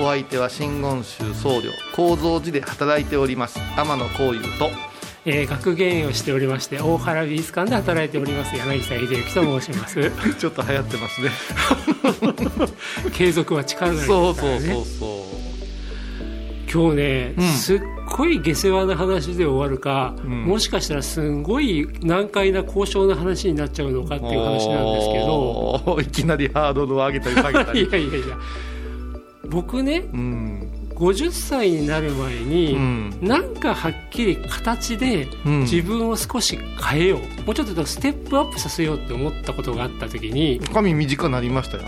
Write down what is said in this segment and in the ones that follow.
お相手は真言宗僧侶構造寺で働いております天野幸雄とえー、学芸員をしておりまして大原美術館で働いております柳沢秀幸と申します。ちょっと流行ってますね。継続は力なりですそうからね。そうそうそう今日ね、うん。すっごい下世話な話で終わるか、ん。もしかしたらすんごい難解な交渉の話になっちゃうのかっていう話なんですけど。いきなりハードルを上げたり下げたり。いやいやいや僕ねうん50歳になる前に、うん。なんかはっきり形でうん。自分を少し変えよう、もうちょっとステップアップさせようって思ったことがあった時に髪短くなりましたよ。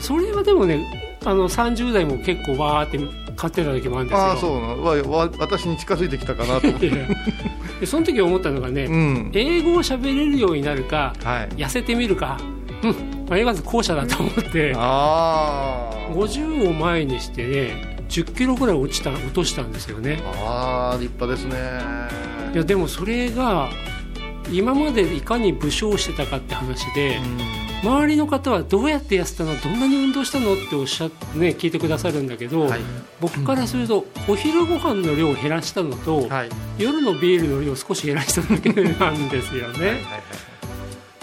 それはでもねあの30代も結構わーって買ってた時もあるんですよ。ああそうわわ私に近づいてきたかなと。思っでその時思ったのがね、うん。英語を喋れるようになるかはい。痩せてみるか。うんまあまず後者だと思ってあー。50を前にしてね10キロぐらい落ちた落としたんですよね。あー立派ですね。いやでもそれが今までいかに武将してたかって話で、周りの方はどうやって痩せたの？どんなに運動したの？っておっしゃって、ね、聞いてくださるんだけど、はい。僕からするとお昼ご飯の量を減らしたのと、はい。夜のビールの量を少し減らしただけなんですよね。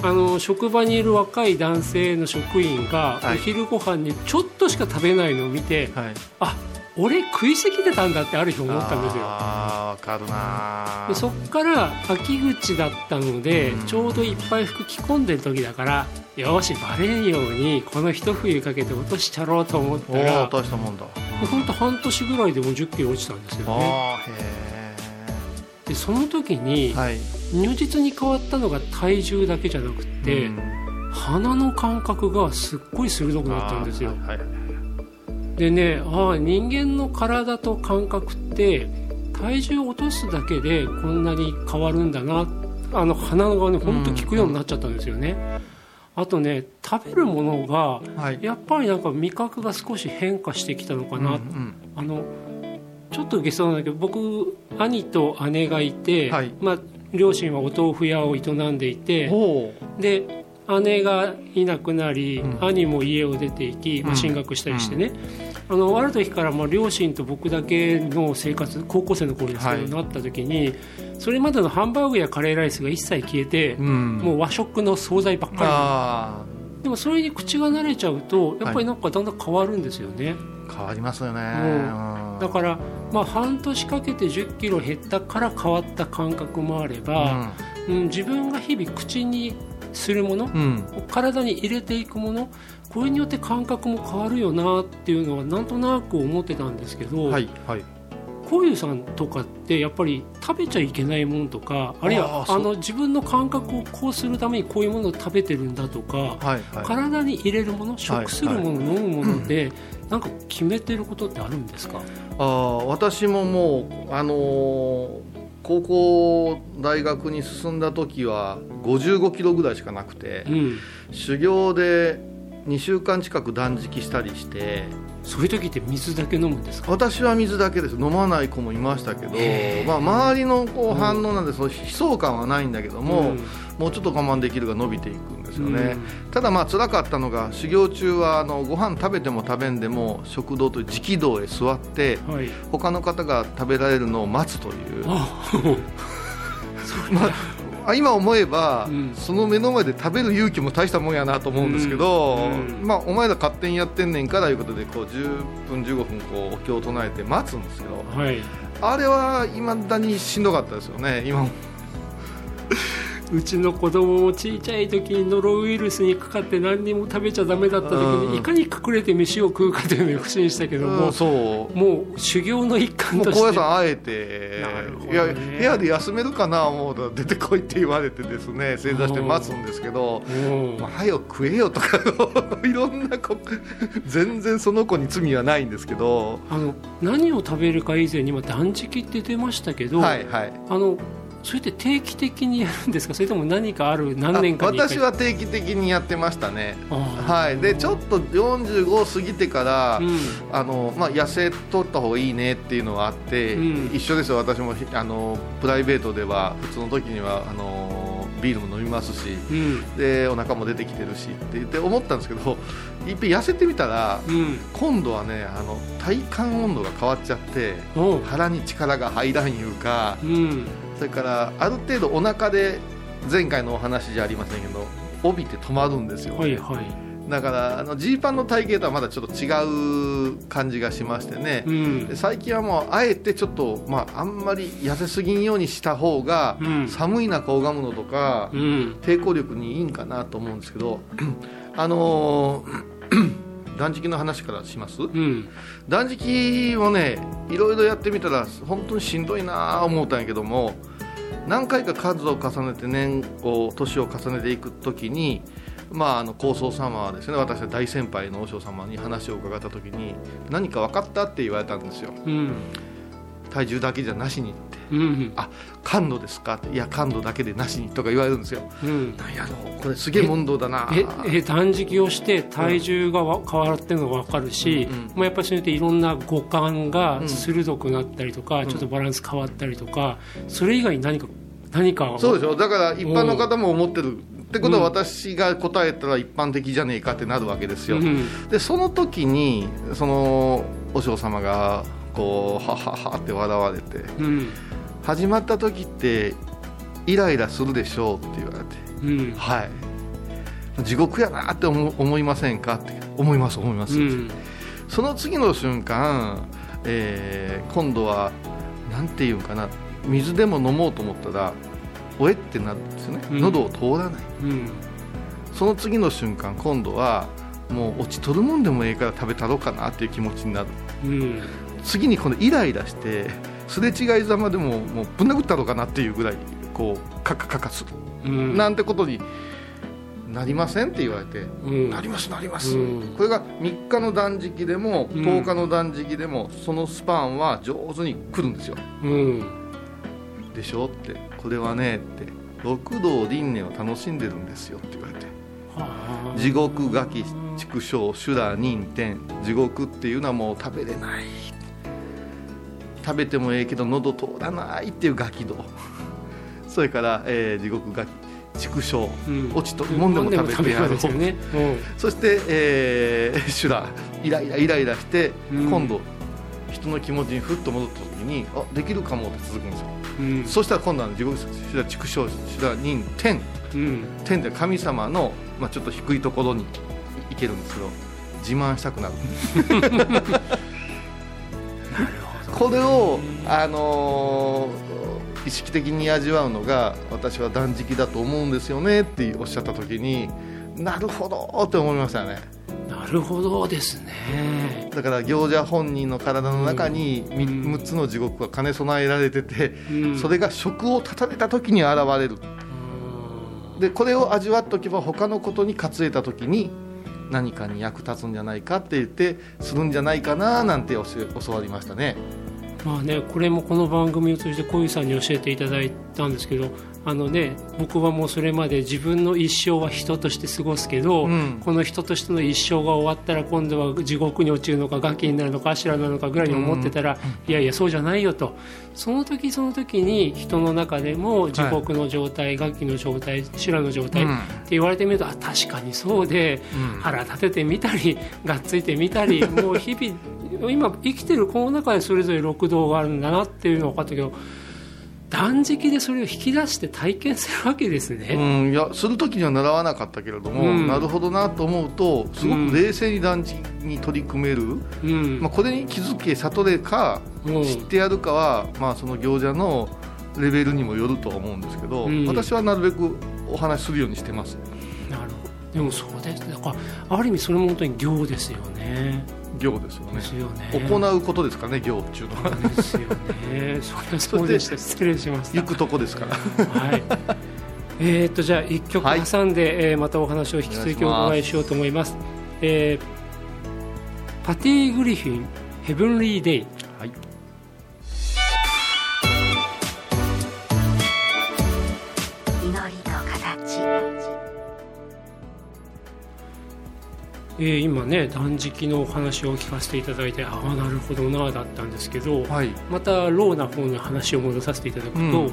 あの職場にいる若い男性の職員がはい。お昼ご飯にちょっとしか食べないのを見て、はい。はいあ俺食いすぎてたんだってある日思ったんですよ。あかるなでそっから秋口だったので、うん。ちょうどいっぱい服着込んでる時だからよしバレんようにこの一冬かけて落としちゃろうと思ったら大したもんだ。本当半年ぐらいでもう1 0キロ落ちたんですよね。ああへでその時にえはい。如実に変わったのが体重だけじゃなくって、うん。鼻の感覚がすっごい鋭くなったんですよ。はいはいでねああ人間の体と感覚って体重を落とすだけでこんなに変わるんだなあの鼻がね本当効くようになっちゃったんですよね、あとね食べるものがはい。やっぱりなんか味覚が少し変化してきたのかな、うん。あのちょっと下世話なんだけど僕兄と姉がいて、はい。まあ、両親はお豆腐屋を営んでいうんてで姉がいなくなり、うん。兄も家を出ていき、まあ、うん進学したりしてね、あのある時からまあ両親と僕だけの生活高校生の頃ですけど、はい。なった時にそれまでのハンバーグやカレーライスが一切消えて、うん。もう和食の惣菜ばっかありでもそれに口が慣れちゃうとやっぱりなんかだんだん変わるんですよね、あ変わりますよね。うん。だから、まあ、半年かけて1 0キロ減ったから変わった感覚もあれば、うん。自分が日々口にするもの、うんうん。体に入れていくものこれによって感覚も変わるよなっていうのはなんとなく思ってたんですけど、はいはいこういうさんとかってやっぱり食べちゃいけないものとかあるいはあの自分の感覚をこうするためにこういうものを食べてるんだとか、はいはい。体に入れるもの食するもの、飲むもので、なんか決めてることってあるんですか？あー私ももうあのー高校大学に進んだ時は55キロぐらいしかなくてうん。修行で2週間近く断食したりしてそういう時って水だけ飲むんですか？私は水だけです。飲まない子もいましたけどまあ、周りのこう反応なんでその悲壮感はないんだけども、うん。もうちょっと我慢できるが伸びていくんですよね、うん。ただまあ辛かったのが修行中はあのご飯食べても食べんでも食堂という直道へ座ってはい。他の方が食べられるのを待つという。あ まあ、今思えば、うん。その目の前で食べる勇気も大したもんやなと思うんですけど、うん。うんまあ、お前ら勝手にやってんねんからいうことでこう10分15分こうお経を唱えて待つんですけどはい。あれはいまだにしんどかったですよね今もうちの子供も小さい時にノロウイルスにかかって何にも食べちゃダメだった時うん。にいかに隠れて飯を食うかというのに不審したけども、うもう修行の一環として。高野さんあえて、ね。いや部屋で休めるかな思うと出てこいって言われてですね正座して待つんですけどうん「まあ、はよ食えよ」とか いろんなこ全然その子に罪はないんですけど。あの何を食べるか以前に今断食って出ましたけど、はいはい。あのそれって定期的にやるんですか？それとも何かある何年か私は定期的にやってましたね。あはい。でちょっと45過ぎてから、ーうん。あのまあ、痩せとった方がいいねっていうのがあって、うん。一緒ですよ。私もひあのプライベートでは普通の時にはあのビールも飲みますしうん。でお腹も出てきてるしって言って思ったんですけどいっぺん痩せてみたらうん。今度はねあの体感温度が変わっちゃって腹に力が入らんいうかうんそれからある程度お腹で前回のお話じゃありませんけど帯って止まるんですよ、はいはい。だからあのジーパンの体型とはまだちょっと違う感じがしましてね、うん。で最近はもうあえてちょっと、まあ、あんまり痩せすぎんようにした方が、うん。寒い中拝むのとか、うん。抵抗力にいいんかなと思うんですけどあのー断食の話からします？うん。断食をねいろいろやってみたら本当にしんどいなあ思ったんやけども何回か数を重ねて年を年を重ねていくときにまあ、あの高僧様はですね私は大先輩の和尚様に話を伺った時に何か分かったって言われたんですよ。うん。体重だけじゃなしにってうんあ感度ですか？っていや感度だけでなしにとか言われるんですよ。うん。なんやろこれすげえ問答だな。ええ断食をして体重がわ変わってるのが分かるし、うんうん。まあ、やっぱりそれっていろんな五感がうん鋭くなったりとか、ん。ちょっとバランス変わったりとかそれ以外に何か何かそうでしょ。だから一般の方も思ってる。ってことは私が答えたら一般的じゃねえかってなるわけですよ、うんでその時にその和尚様がこうはははって笑われてうん始まった時ってイライラするでしょうって言われて。うん。はい。地獄やなって思思いませんか？って思います思います、うん。その次の瞬間、えー今度はなんていうんかな？水でも飲もうと思ったらおえってなるんですよね、うん。喉を通らない。うん。その次の瞬間今度はもう落ちとるもんでもええから食べたろうかなっていう気持ちになる。うん。次に今度イライラしてすれ違いざまでももうぶん殴ったろうかなっていうぐらいこうカカカカする、うん。なんてことになりませんって言われて、うん。なりますなります、うん。これが3日の断食でもうん。10日の断食でもそのスパンは上手に来るんですよ、うん。でしょって。これはねって。六道輪廻を楽しんでるんですよって言われて。はあ。地獄餓鬼畜生修羅忍天。地獄っていうのはもう食べれない食べてもええけど喉通らないっていうガキ道 それから、えー地獄餓鬼畜生、うん。落ちとるもんでも食べてやろう、ですよねそして、えー、修羅イライライライラして、うん。今度人の気持ちにふっと戻った時にあできるかもって続くんですよ、うん。そしたら今度は地獄修羅畜生修羅忍天。うん。天で神様の、まあ、ちょっと低いところに行けるんですけど自慢したくなる これを、あのー意識的に味わうのが私は断食だと思うんですよねっておっしゃった時になるほどって思いましたね。なるほどですね。だから行者本人の体の中にうん。6つの地獄が兼ね備えられてて、うん。それが食を立たれた時に現れる。でこれを味わっておけば他のことに担えた時に何かに役立つんじゃないかって言ってするんじゃないかななんて教え教わりましたねまあね、これもこの番組を通じて小遊さんに教えていただいたんですけどあの、ね、僕はもうそれまで自分の一生は人として過ごすけど、うん。この人としての一生が終わったら今度は地獄に落ちるのかガキになるのかアシュラなのかぐらいに思ってたら、いやいやそうじゃないよと。その時その時に人の中でも地獄の状態、ガキの状態修羅の状態、うん。って言われてみるとあ確かにそうで、うん。腹立ててみたり がっついてみたり もう日々今生きてるこの中でそれぞれ六道があるんだなっていうのが分かったけど断食でそれを引き出して体験するわけですうね。ん、いやする時には習わなかったけれども、うん。なるほどなと思うとすごく冷静に断食に取り組める、うん。まあ、これに気づけ悟れかうん。知ってやるかは、まあ、その行者のレベルにもよるとは思うんですけど、うん。私はなるべくお話しするようにしてます。なるほど。でもそうです。だからある意味それも本当に行ですよね行ですよね。よね。行うことですかね行っていうのは。ですよね。そそうでした失礼しました。行くとこですから。はい。えー、っとじゃあ一曲はい。挟んで、えーまたお話を引き続きお伺いしようと思います。えーパティ・グリフィン「ヘブンリー・デイえー今ね断食のお話を聞かせていただいてああなるほどなだったんですけど、はい。またローな方の話を戻させていただくと、うん。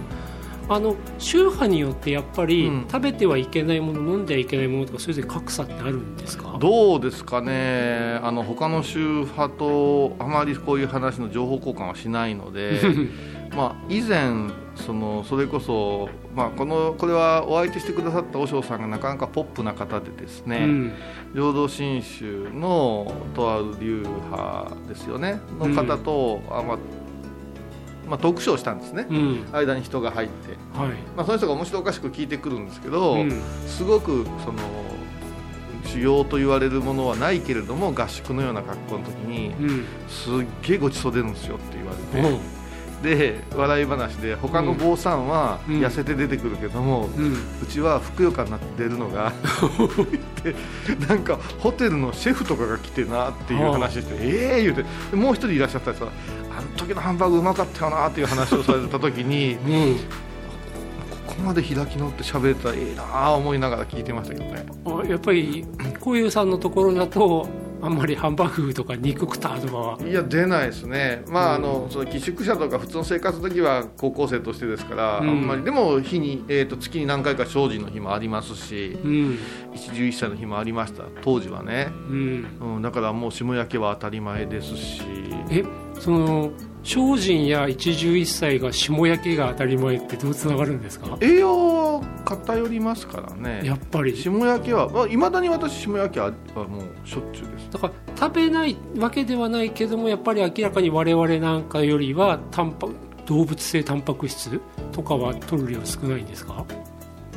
あの宗派によってやっぱり、うん。食べてはいけないもの飲んではいけないものとかそれぞれ格差ってあるんですか？どうですかね。あの他の宗派とあまりこういう話の情報交換はしないので まあ以前そのそれこそ、まあ、このこれはお相手してくださった和尚さんがなかなかポップな方でですね、うん。浄土真宗のとある流派ですよねの方と、あまあまあ、トークショーをしたんですね、うん。間に人が入って、はい。まあ、その人が面白おかしく聞いてくるんですけど、うん。すごくその修行と言われるものはないけれども合宿のような格好の時にうん。すっげえごちそう出るんですよって言われて、で笑い話で他の坊さんはうん。痩せて出てくるけども、うん。うんうちはふくよかになって出るのがでなんかホテルのシェフとかが来てなっていう話して、ええ言うてでもう一人いらっしゃったらさあの時のハンバーグうまかったよなっていう話をされた時にうん。ここまで開き直って喋れたらええなあ思いながら聞いてましたけどね。あやっぱりこういうさんのところだとあんまりハンバーグとか肉食ったとかは。いや出ないですね。まあ、うん。あのその寄宿舎とか普通の生活の時は高校生としてですから、うん。あんまり。でも日に、えー、と月に何回か精進の日もありますしうん。一汁一菜の日もありました。当時はね。うん。うん、だからもう霜焼けは当たり前ですし。えその精進や一汁一菜が霜焼けが当たり前ってどうつながるんですか？栄養偏りますからね。やっぱり。霜焼けはいまあ、未だに私霜焼けははもうしょっちゅうです。だから食べないわけではないけどもやっぱり明らかに我々なんかよりはタンパ動物性タンパク質とかは取る量少ないんですか？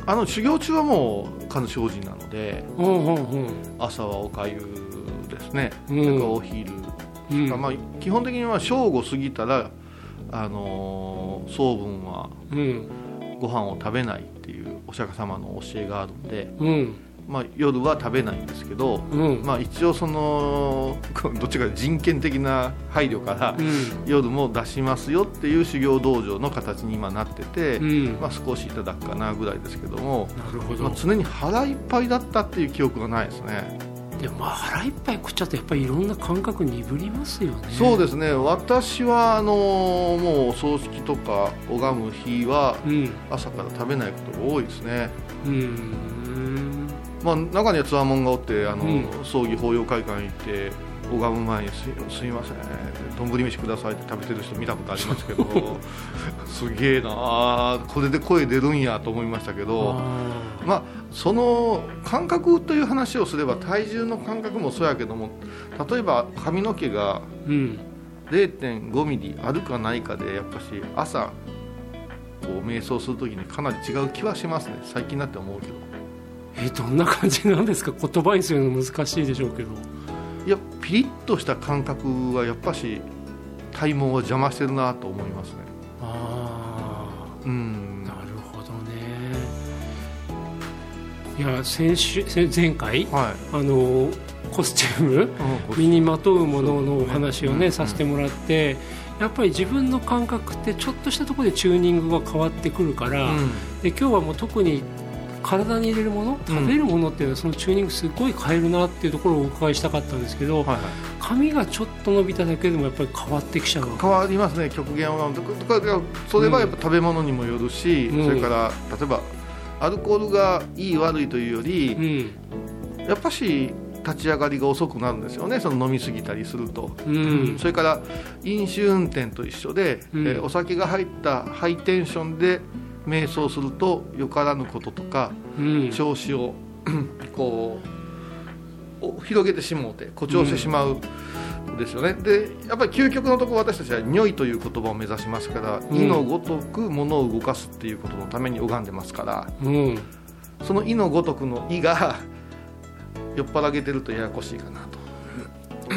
あの修行中はもう完精進なのでうんうんうん。朝はおかゆですね、うん。お昼、うん。まあ、基本的には正午過ぎたら、あのー僧文はうん。ご飯を食べないっていうお釈迦様の教えがあるんで、うん。まあ、夜は食べないんですけど、うん。まあ、一応そのどっちか人権的な配慮からうん。夜も出しますよっていう修行道場の形に今なってて、うん。まあ、少しいただくかなぐらいですけども、なるほど、まあ、常に腹いっぱいだったっていう記憶がないですね、でもまあ腹いっぱい食っちゃうとやっぱりいろんな感覚鈍りますよね。そうですね。私はあのもうお葬式とか拝む日はうん。朝から食べないことが多いですね。うん。まあ、中にはつわもんがおってあの、うん。葬儀法要会館行って拝む前にす「すいません。丼飯ください」って食べてる人見たことありますけど。すげえなあこれで声出るんやと思いましたけど。あまあその感覚という話をすれば体重の感覚もそうやけども例えば髪の毛がーうん。0.5ミリあるかないかでやっぱし朝こう瞑想するときにかなり違う気はしますね。最近になって思うけど。えどんな感じなんですか？言葉にするの難しいでしょうけど。いやピリッとした感覚はやっぱし体毛は邪魔してるなと思いますね。あうんいや先週先前回はい。あのコスチューム身にまとうもののお話をねうん。させてもらってやっぱり自分の感覚ってちょっとしたところでチューニングが変わってくるから、うん。で今日はもう特に体に入れるもの食べるものっていうのはそのチューニングすごい変えるなっていうところをお伺いしたかったんですけど、はいはい。髪がちょっと伸びただけでもやっぱり変わってきちゃう変わりますね極限は。それはやっぱ食べ物にもよるし、うん。それから例えばアルコールがいい悪いというようり、ん。やっぱし立ち上がりが遅くなるんですよね。その飲み過ぎたりすると、うん。それから飲酒運転と一緒で、うん。えーお酒が入ったハイテンションで瞑想するとよからぬこととかうん。調子を こうお広げてしもうて誇張してしまう。ですよね。でやっぱり究極のところ私たちは「如意」という言葉を目指しますから「うん。意のごとくものを動かすっていうことのために拝んでますからうん。その「意のごとく 」の「意」が酔っ払げてるとややこしいかなと。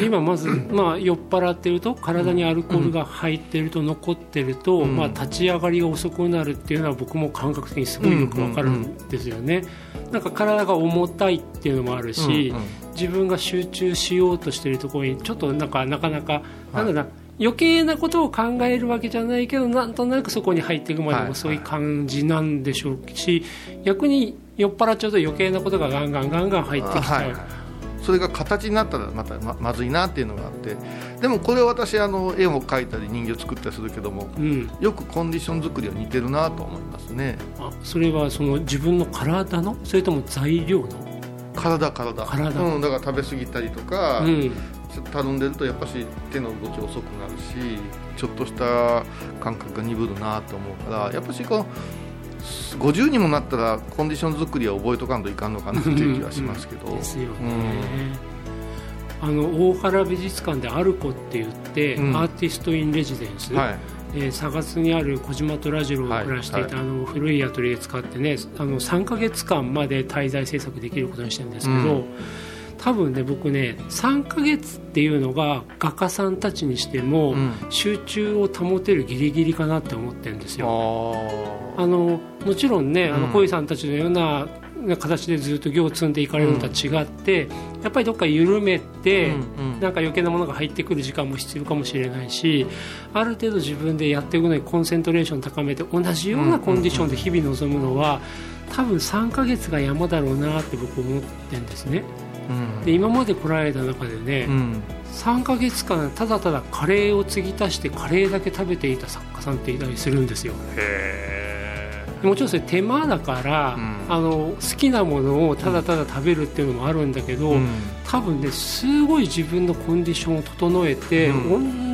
今まず、まあ、酔っ払ってると体にアルコールが入ってると残ってると、うん。まあ、立ち上がりが遅くなるっていうのは僕も感覚的にすごいよくわかるんですよね、なんか体が重たいっていうのもあるし、自分が集中しようとしてるところにちょっとなんかなかなか、なんだな余計なことを考えるわけじゃないけどなんとなくそこに入っていくまではいもそういう感じなんでしょうし、逆に酔っ払っちゃうと余計なことがガンガンガンガン入ってきちゃう。それが形になったらまたままずいなっていうのがあってでもこれ私あの絵も描いたり人形作ったりするけどもうん、よくコンディション作りは似てるなと思いますね。あそれはその自分の体の？それとも材料の？体体。体。うん、だから食べ過ぎたりとか、うん。たるんでるとやっぱし手の動き遅くなるしちょっとした感覚が鈍るなと思うからやっぱしこう50にもなったらコンディション作りは覚えとかんといかんのかなっていう気はしますけど、ですよね、あの大原美術館でアルコって言って、うん。アーティスト・イン・レジデンス、はい。えー、佐賀津にある小島虎次郎が暮らしていた、はあの古いアトリエ使ってねあの3か月間まで滞在制作できることにしてるんですけど、うん多分ね僕ね3か月っていうのが画家さんたちにしても、うん。集中を保てるギリギリかなって思ってるんですよ。ああのもちろんね、あのうん。小井さんたちのような形でずっと行を積んでいかれるのとは違って、やっぱりどっか緩めて、うんうん。なんか余計なものが入ってくる時間も必要かもしれないしある程度自分でやっていくのにコンセントレーション高めて同じようなコンディションで日々臨むのは、多分3ヶ月が山だろうなって僕思ってるんですねうん。で今まで来られた中でね、うん。3ヶ月間ただただカレーを継ぎ足してカレーだけ食べていた作家さんっていたりするんですよ。へもちろんそれ手間だから、うん。あの好きなものをただただ食べるっていうのもあるんだけど、うん。多分ねすごい自分のコンディションを整えて、う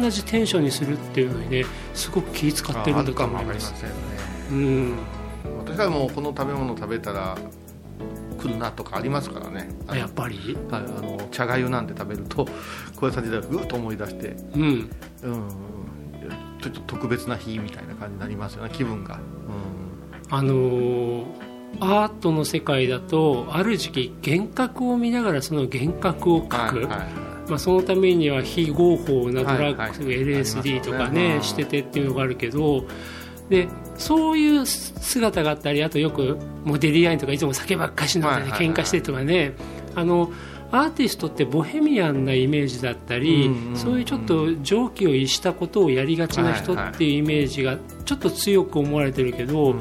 同じテンションにするっていうのにねすごく気使ってるんだと思います。わかりませんね。うん。私はもうこの食べ物食べたら来るなとかありますからね。やっぱり？はい、あの茶がゆなんて食べると これさ時代ぐっと思い出して、うん。うん、ちょっと特別な日みたいな感じになりますよね気分が、あのーアートの世界だとある時期幻覚を見ながらその幻覚をうん、描く、はいはい。まあ、そのためには非合法なドラッグ、はいはい。LSD とかね、ね。しててっていうのがあるけどでそういう姿があったりあとよくモデリアインとかいつも酒ばっかし飲んで、ねはいはいはい。喧嘩してとかね。あのアーティストってボヘミアンなイメージだったり、うんうんうんそういうちょっと常軌を逸したことをやりがちな人っていうイメージがちょっと強く思われてるけど、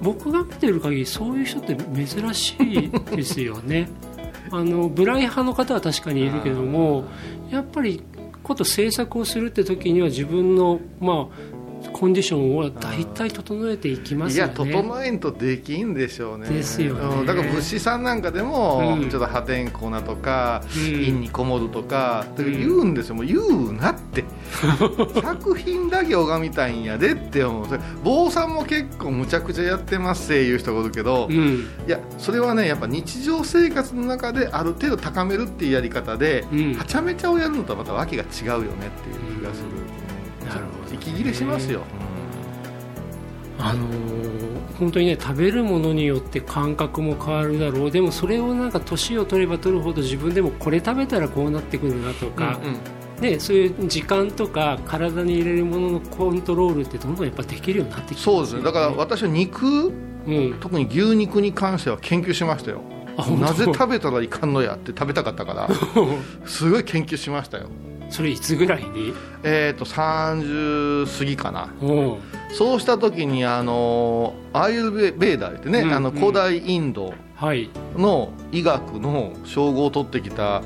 僕が見てる限りそういう人って珍しいですよね。あのブライ派の方は確かにいるけどもやっぱりこと制作をするって時には自分のまあコンディションを大体整えていきまいやすよね。整えんとできんでしょうね。ですよね。うんだから物資さんなんかでも、うん。ちょっと破天荒なとか、うん。陰にこもるとか、うん。言うんですよ。もう言うなって。作品だけ拝みたいんやでって思う。それ坊さんも結構むちゃくちゃやってますっていう人がおるけど、いうん。やそれはねやっぱ日常生活の中である程度高めるっていうやり方で、うん。はちゃめちゃをやるのとはまた訳が違うよねっていう気がする、息切れしますよ、あのー本当にね食べるものによって感覚も変わるだろう。でもそれをなんか年を取れば取るほど自分でもこれ食べたらこうなってくるなとか、うんうん。ね、そういう時間とか体に入れるもののコントロールってどんどんやっぱできるようになってきてそうですねだから私は肉うん、特に牛肉に関しては研究しましたよ。なぜ食べたらいかんのやって食べたかったから。すごい研究しましたよそれいつぐらいに？えっ、と30過ぎかな。そうした時にあのアーユルベーダーってね、うんあの古代インドはい。の医学の称号を取ってきた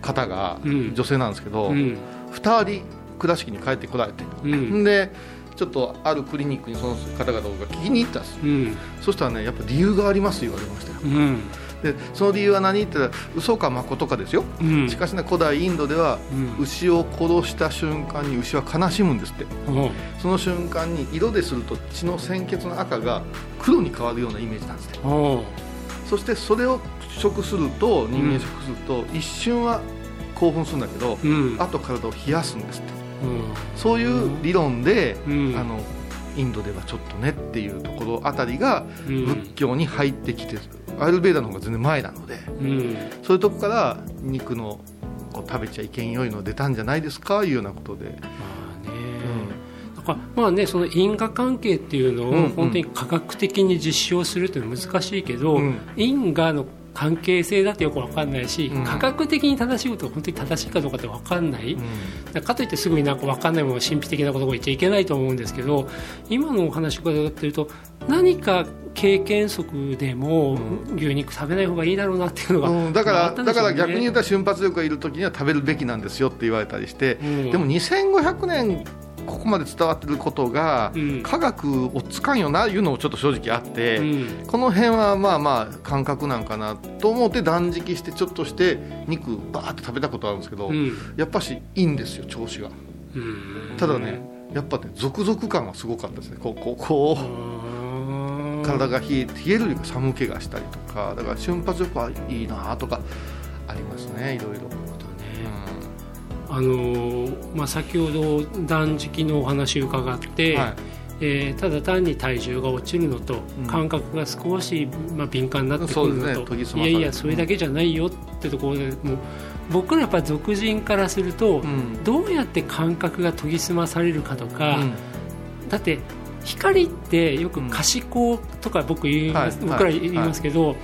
方が、うん。女性なんですけど、うん。2人倉敷に帰ってこられて、うん。でちょっとあるクリニックにその方々が聞きに行ったんですうん。そしたらねやっぱ理由があります言われましたよ。うんでその理由は何って言ったら嘘か誠かですよ、うん。しかしね古代インドでは、うん。牛を殺した瞬間に牛は悲しむんですって。おうその瞬間に色ですると血の鮮血の赤が黒に変わるようなイメージなんですって。そしてそれを食すると人間食すると、一瞬は興奮するんだけど、うん。あと体を冷やすんですって。うん。そういう理論で、うん。あのインドではちょっとねっていうところあたりがうん。仏教に入ってきて、アイルベーダの方が全然前なので。うん。そういうとこから肉のこう食べちゃいけんよいの出たんじゃないですかいうようなことで、まあね、だからまあねその因果関係っていうのうんうん。を本当に科学的に実証するっていうのは難しいけど、うん。因果の関係性だってよく分かんないし、うん。科学的に正しいことが本当に正しいかどうかって分かんない、うん。かといってすぐになんか分かんないもの神秘的なことを言っちゃいけないと思うんですけど今のお話を伺ってると何か経験則でも牛肉食べない方がいいだろうなっていうのが、うん。だかあらだから逆に言ったら瞬発力がいる時には食べるべきなんですよって言われたりして、うん。でも2500年ここまで伝わってることが、うん。科学をつかんよないうのもちょっと正直あって、うん。この辺はまあまあ感覚なんかなと思って断食してちょっとして肉バーって食べたことあるんですけど、うん。やっぱしいいんですよ調子が。うん。ただねやっぱね続々感はすごかったですね。こうこうこう。体が冷え冷えるよりか寒気がしたりとかだから瞬発力はいいなとかありますねいろいろ、あのーまあ、先ほど断食のお話を伺って、うんはい。えーただ単に体重が落ちるのと、うん。感覚が少し、まあ、敏感になってくるのと、研ぎ澄まされるいやいやそれだけじゃないよってところでもう僕らやっぱ俗人からすると、うん。どうやって感覚が研ぎ澄まされるかとか、うん。だって光ってよく可視光とか僕言います、はい。僕ら言いますけど、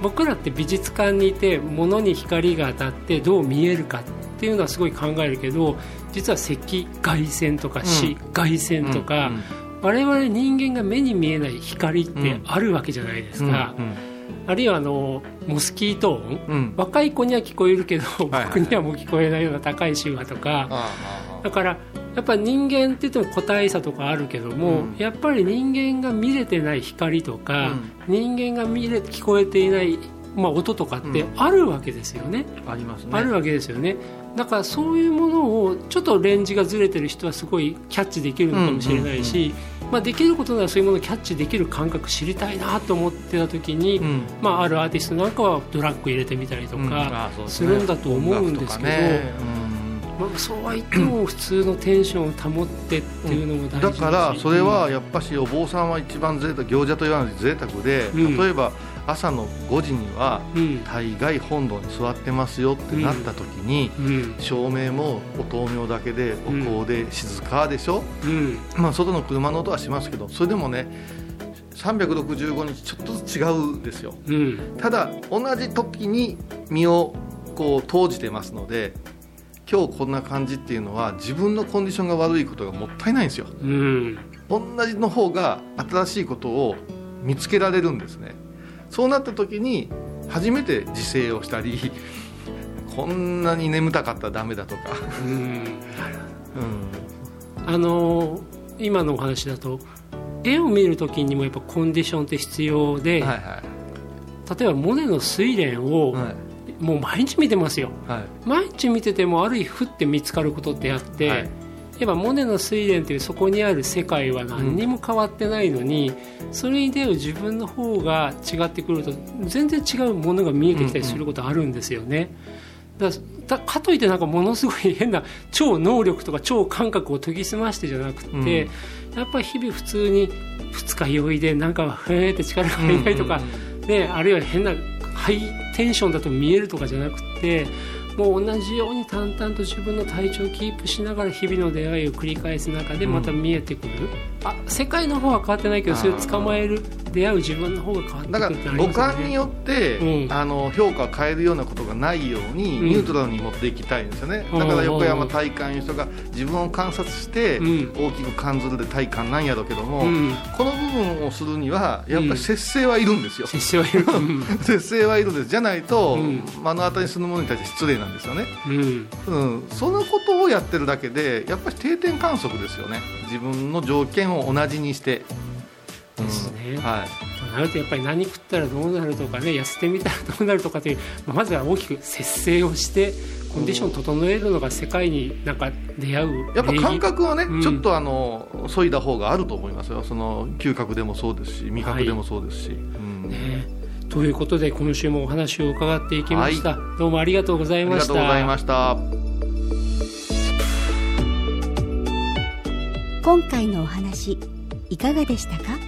僕らって美術館にいて物に光が当たってどう見えるかっていうのはすごい考えるけど実は赤外線とか紫外線とか、我々人間が目に見えない光ってあるわけじゃないですか、うん。あるいはあのモスキート音、うん。若い子には聞こえるけどはい僕にはもう聞こえないような高い周波とか、だからやっぱり人間って言っても個体差とかあるけども、うん。やっぱり人間が見れてない光とか、人間が見れ聞こえていない、まあ、音とかってうん。あるわけですよね、あありますね。あるわけですよねだからそういうものをちょっとレンジがずれてる人はすごいキャッチできるのかもしれないし、まあ、できることならそういうものをキャッチできる感覚知りたいなと思ってた時に、うん。まあ、あるアーティストなんかはドラッグ入れてみたりとうん。かすね。るんだと思うんですけど。音楽とかね。まあ、そうは言っても普通のテンションを保ってっていうのも大事だからそれはうんやっぱしお坊さんは一番贅沢行者と言わない贅沢で、うん。例えば朝の5時にはうん。大概本堂に座ってますよってなった時に、うん。照明もお灯明だけでお香で静かでしょ、うん。まあ、外の車の音はしますけどそれでもね365日ちょっとずつ違うんですよ。うん。ただ同じ時に身をこう投じてますので今日こんな感じっていうのは自分のコンディションが悪いことがもったいないんですよ。うん。同じの方が新しいことを見つけられるんですねそうなった時に初めて自制をしたり こんなに眠たかったらダメだとか、うん。うん、あのー今のお話だと絵を見るときにもやっぱコンディションって必要で、はいは例えばモネの睡蓮をいはい。もう毎日見てますよ。はい。毎日見ててもある日ふって見つかることってあって、はいやっぱモネの睡蓮っていうそこにある世界は何にも変わってないのに、それに出会う自分の方が違ってくると全然違うものが見えてきたりすることあるんですよね。だだかといってなんかものすごい変な超能力とか超感覚を研ぎ澄ましてじゃなくて、やっぱり日々普通に二日酔いでなんかへーって力が入らないとか、ね、あるいは変なハイテンションだと見えるとかじゃなくてもう同じように淡々と自分の体調をキープしながら日々の出会いを繰り返す中でまた見えてくる、あ世界の方は変わってないけどそれを捕まえる出会う自分の方が変わってだかくるってら五感によって、うん。あの評価を変えるようなことがないように、うん。ニュートラルに持っていきたいんですよね、うん。だから横山大観いう人が自分を観察して、うん。大きく感ずるで大観なんやろうけども、うん。この部分をするにはやっぱり節制はいるんですよ、接してはいる、うん。節制はいるんです。じゃないと、うん。目の当たりにするものに対して失礼なんですよね、うん。うん、そのことをやってるだけでやっぱり定点観測ですよね。自分の条件を同じにして、うんですね。はい。となるとやっぱり何食ったらどうなるとかね痩せてみたらどうなるとかという、まずは大きく節制をしてコンディション整えるのが世界になんか出会うやっぱ感覚はね、うん。ちょっとあの削いだ方があると思いますよ。その嗅覚でもそうですし味覚でもそうですし、うん。ね。ということで今週もお話を伺っていきました、どうもありがとうございありました。がとうございました。今回のお話いかがでしたか？